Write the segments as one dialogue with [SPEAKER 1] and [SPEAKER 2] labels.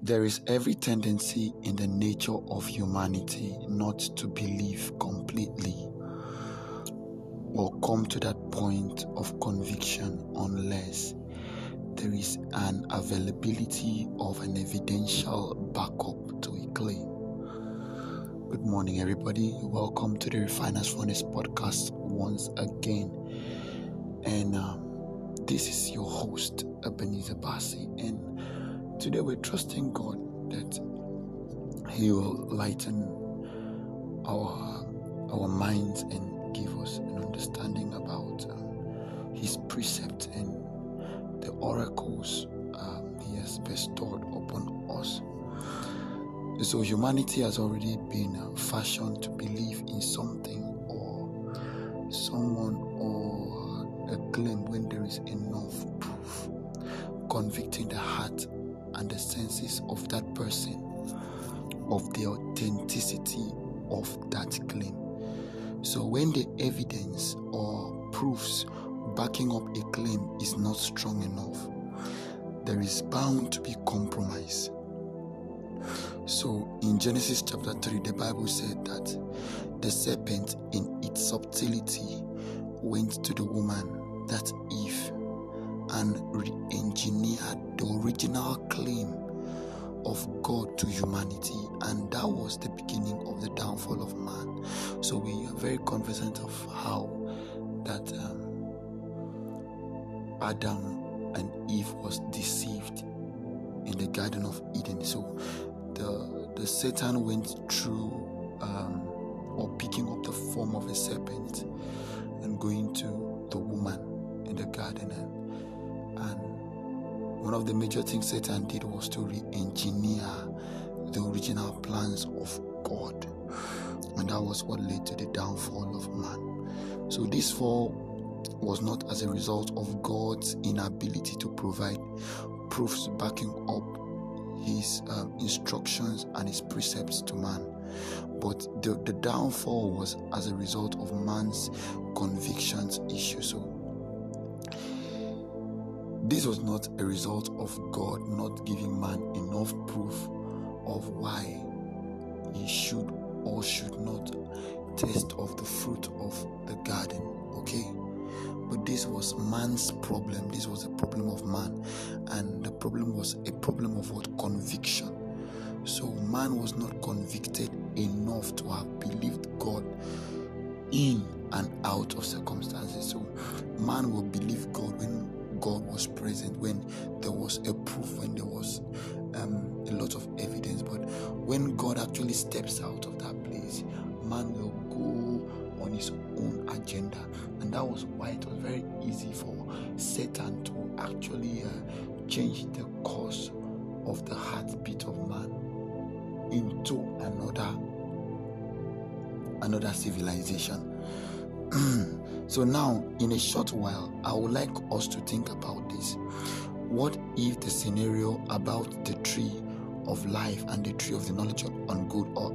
[SPEAKER 1] There is every tendency in the nature of humanity not to believe completely or come to that point of conviction unless there is an availability of an evidential backup to a claim. Good morning, everybody. Welcome to the Refiners Furnace podcast once again. And um, this is your host, Ebenezer Bassi. And today we're trusting God that He will lighten our, our minds and give us an understanding about um, His precepts and the oracles um, He has bestowed upon us. So, humanity has already been uh, fashioned to believe in something or someone or a claim when there is enough proof, convicting the heart and the senses of that person of the authenticity of that claim. So, when the evidence or proofs backing up a claim is not strong enough, there is bound to be compromise. So, in Genesis chapter 3, the Bible said that the serpent, in its subtlety, went to the woman, that Eve, and re engineered the original claim of God to humanity, and that was the beginning of the downfall of man. So, we are very confident of how that um, Adam and Eve was deceived in the Garden of Eden. So, the the Satan went through um, or picking up the form of a serpent and going to the woman in the garden and, and one of the major things Satan did was to re-engineer the original plans of God and that was what led to the downfall of man so this fall was not as a result of God's inability to provide proofs backing up his um, instructions and his precepts to man. But the, the downfall was as a result of man's convictions issue. So this was not a result of God not giving man enough proof of why he should or should not taste of the fruit of the garden. Okay? But this was man's problem. This was a problem of man. And the problem was a problem of what? Conviction. So man was not convicted enough to have believed God in and out of circumstances. So man will believe God when God was present, when there was a proof, when there was um, a lot of evidence. But when God actually steps out of that place, man will go on his own agenda. And that was why it was very easy for Satan to actually uh, change the course of the heartbeat of man into another another civilization. so now in a short while I would like us to think about this. What if the scenario about the tree of life and the tree of the knowledge on good or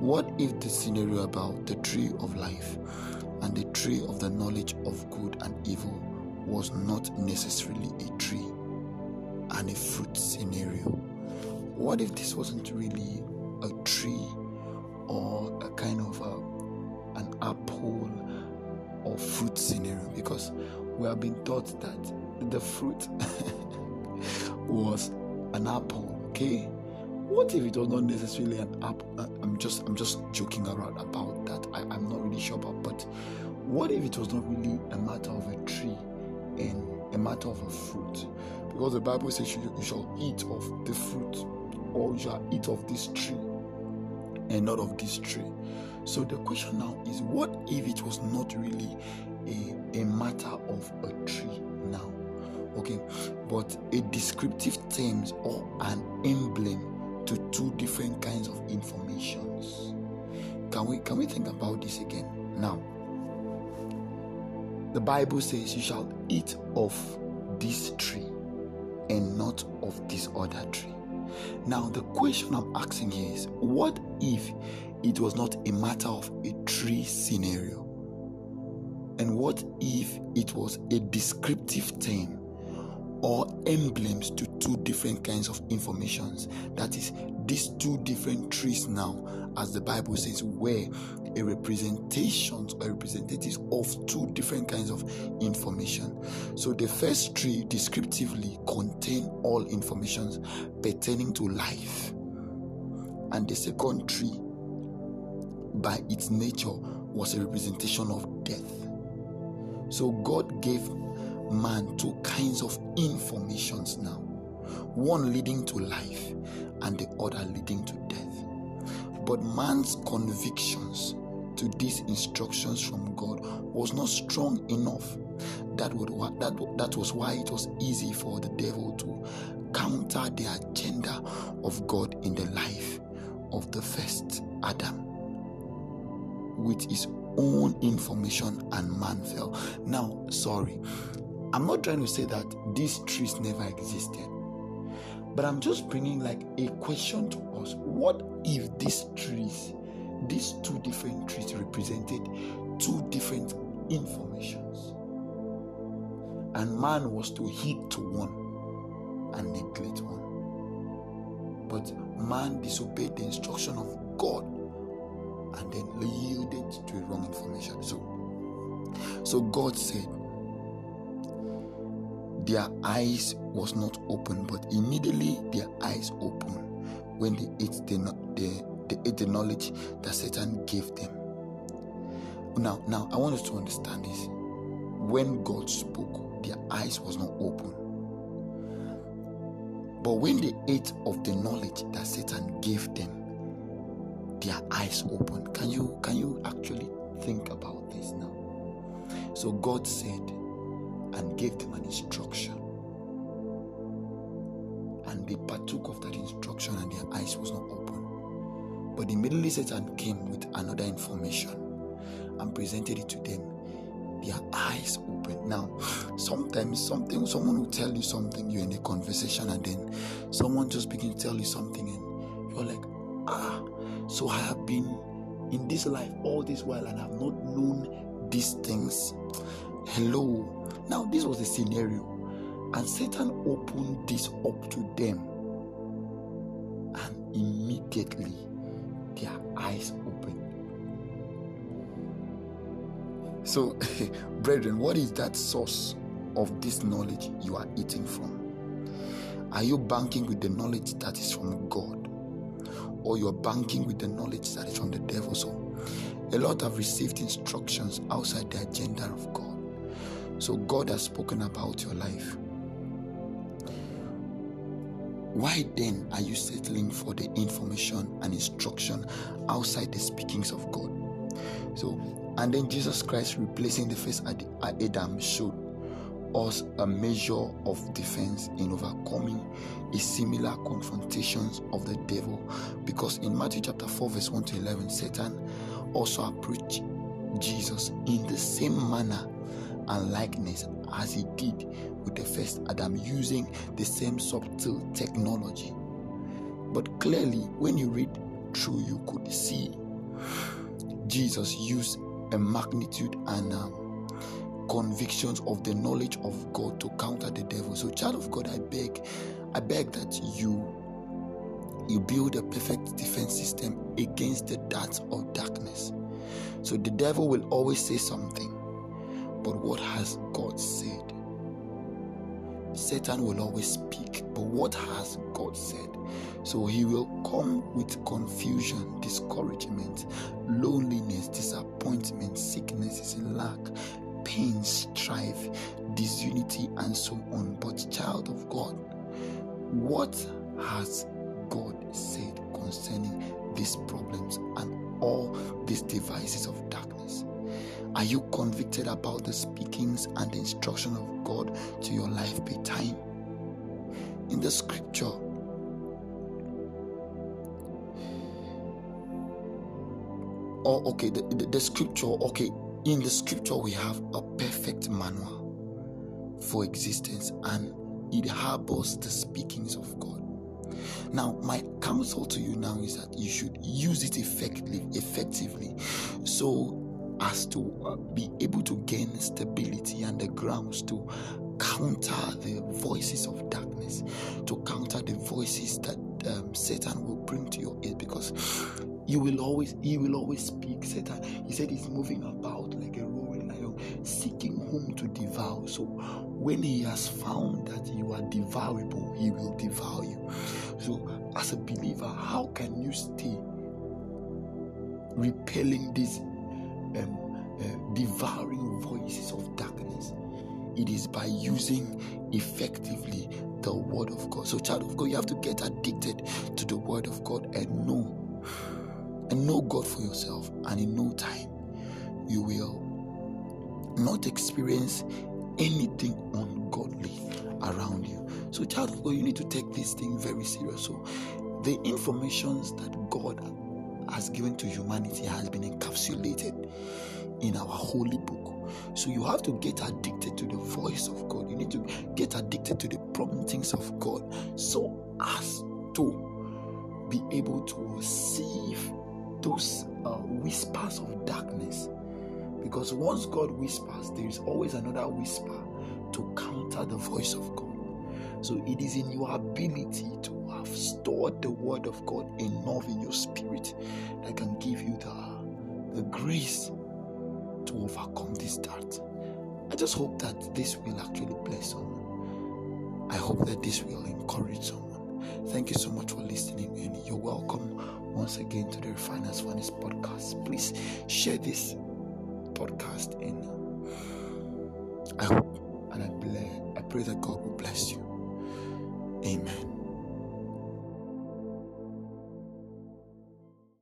[SPEAKER 1] what if the scenario about the tree of life and the tree of the knowledge of good and evil was not necessarily a tree and a fruit scenario? What if this wasn't really a tree or a kind of a, an apple or fruit scenario? Because we have been taught that the fruit was an apple, okay? What if it was not necessarily an apple? Uh, I'm just I'm just joking around about that. I, I'm not really sure about, but what if it was not really a matter of a tree and a matter of a fruit? Because the Bible says you, you shall eat of the fruit, or you shall eat of this tree and not of this tree. So the question now is what if it was not really a, a matter of a tree now? Okay, but a descriptive terms or an emblem to two different kinds of informations. Can we can we think about this again? Now, the Bible says you shall eat of this tree and not of this other tree. Now, the question I'm asking is what if it was not a matter of a tree scenario? And what if it was a descriptive term or emblems to two different kinds of informations. That is, these two different trees now, as the Bible says, were a representation or representatives of two different kinds of information. So the first tree descriptively contain all informations pertaining to life, and the second tree, by its nature, was a representation of death. So God gave man two kinds of informations now one leading to life and the other leading to death. But man's convictions to these instructions from God was not strong enough. That, would, that, that was why it was easy for the devil to counter the agenda of God in the life of the first Adam with his own information and man fell. Now, sorry, I'm not trying to say that these trees never existed, but I'm just bringing like a question to us. What if these trees, these two different trees, represented two different informations? And man was to heed to one and neglect one. But man disobeyed the instruction of God and then yielded to a wrong information. So, so God said, their eyes was not open, but immediately their eyes opened when they ate the, the, they ate the knowledge that Satan gave them. Now, now I want us to understand this. When God spoke, their eyes was not open. But when they ate of the knowledge that Satan gave them, their eyes opened. Can you can you actually think about this now? So God said, and gave them an instruction. And they partook of that instruction, and their eyes was not open. But immediately Satan came with another information and presented it to them. Their eyes open. Now, sometimes something someone will tell you something, you're in a conversation, and then someone just begin to tell you something, and you're like, ah, so I have been in this life all this while and I've not known these things. Hello, now, this was a scenario, and Satan opened this up to them, and immediately their eyes opened. So, brethren, what is that source of this knowledge you are eating from? Are you banking with the knowledge that is from God? Or you're banking with the knowledge that is from the devil? So, a lot have received instructions outside the agenda of God. So God has spoken about your life. Why then are you settling for the information and instruction outside the speakings of God? So, and then Jesus Christ replacing the first Adam showed us a measure of defense in overcoming a similar confrontations of the devil because in Matthew chapter 4 verse 1 to 11 Satan also approached Jesus in the same manner and likeness as he did with the first Adam using the same subtle technology. But clearly, when you read through, you could see Jesus used a magnitude and um, convictions of the knowledge of God to counter the devil. So, child of God, I beg, I beg that you you build a perfect defense system against the darts of darkness. So the devil will always say something but what has God said? Satan will always speak, but what has God said? So he will come with confusion, discouragement, loneliness, disappointment, sicknesses, lack, pain, strife, disunity, and so on. But, child of God, what has God said concerning these problems and all these devices of darkness? Are you convicted about the speakings and the instruction of God to your life by time? In the scripture, oh, okay, the, the, the scripture, okay, in the scripture, we have a perfect manual for existence and it harbors the speakings of God. Now, my counsel to you now is that you should use it effectively, effectively, so as to uh, be able to gain stability and the grounds to counter the voices of darkness, to counter the voices that um, Satan will bring to your ear because you will always he will always speak. Satan, he said he's moving about like a roaring lion, seeking whom to devour. So when he has found that you are devourable, he will devour you. So as a believer, how can you stay repelling these um, uh, devouring voices of darkness? It is by using effectively the word of God. So, child of God, you have to get addicted to the word of God and know and know God for yourself. And in no time, you will not experience anything ungodly around you. So, child of God, you need to take this thing very serious. So, the informations that God has given to humanity has been encapsulated in our holy book. So you have to get addicted to the voice of God. You need to get addicted to the promptings of God so as to be able to receive those uh, whispers of darkness. Because once God whispers, there is always another whisper to counter the voice of God. So it is in your ability to have stored the word of God enough in your spirit that can give you the, the grace to overcome this doubt. I just hope that this will actually bless someone. I hope that this will encourage someone. Thank you so much for listening, and you're welcome once again to the Refiners Furnace podcast. Please share this podcast, and I hope and I, I pray that God will bless you. Amen.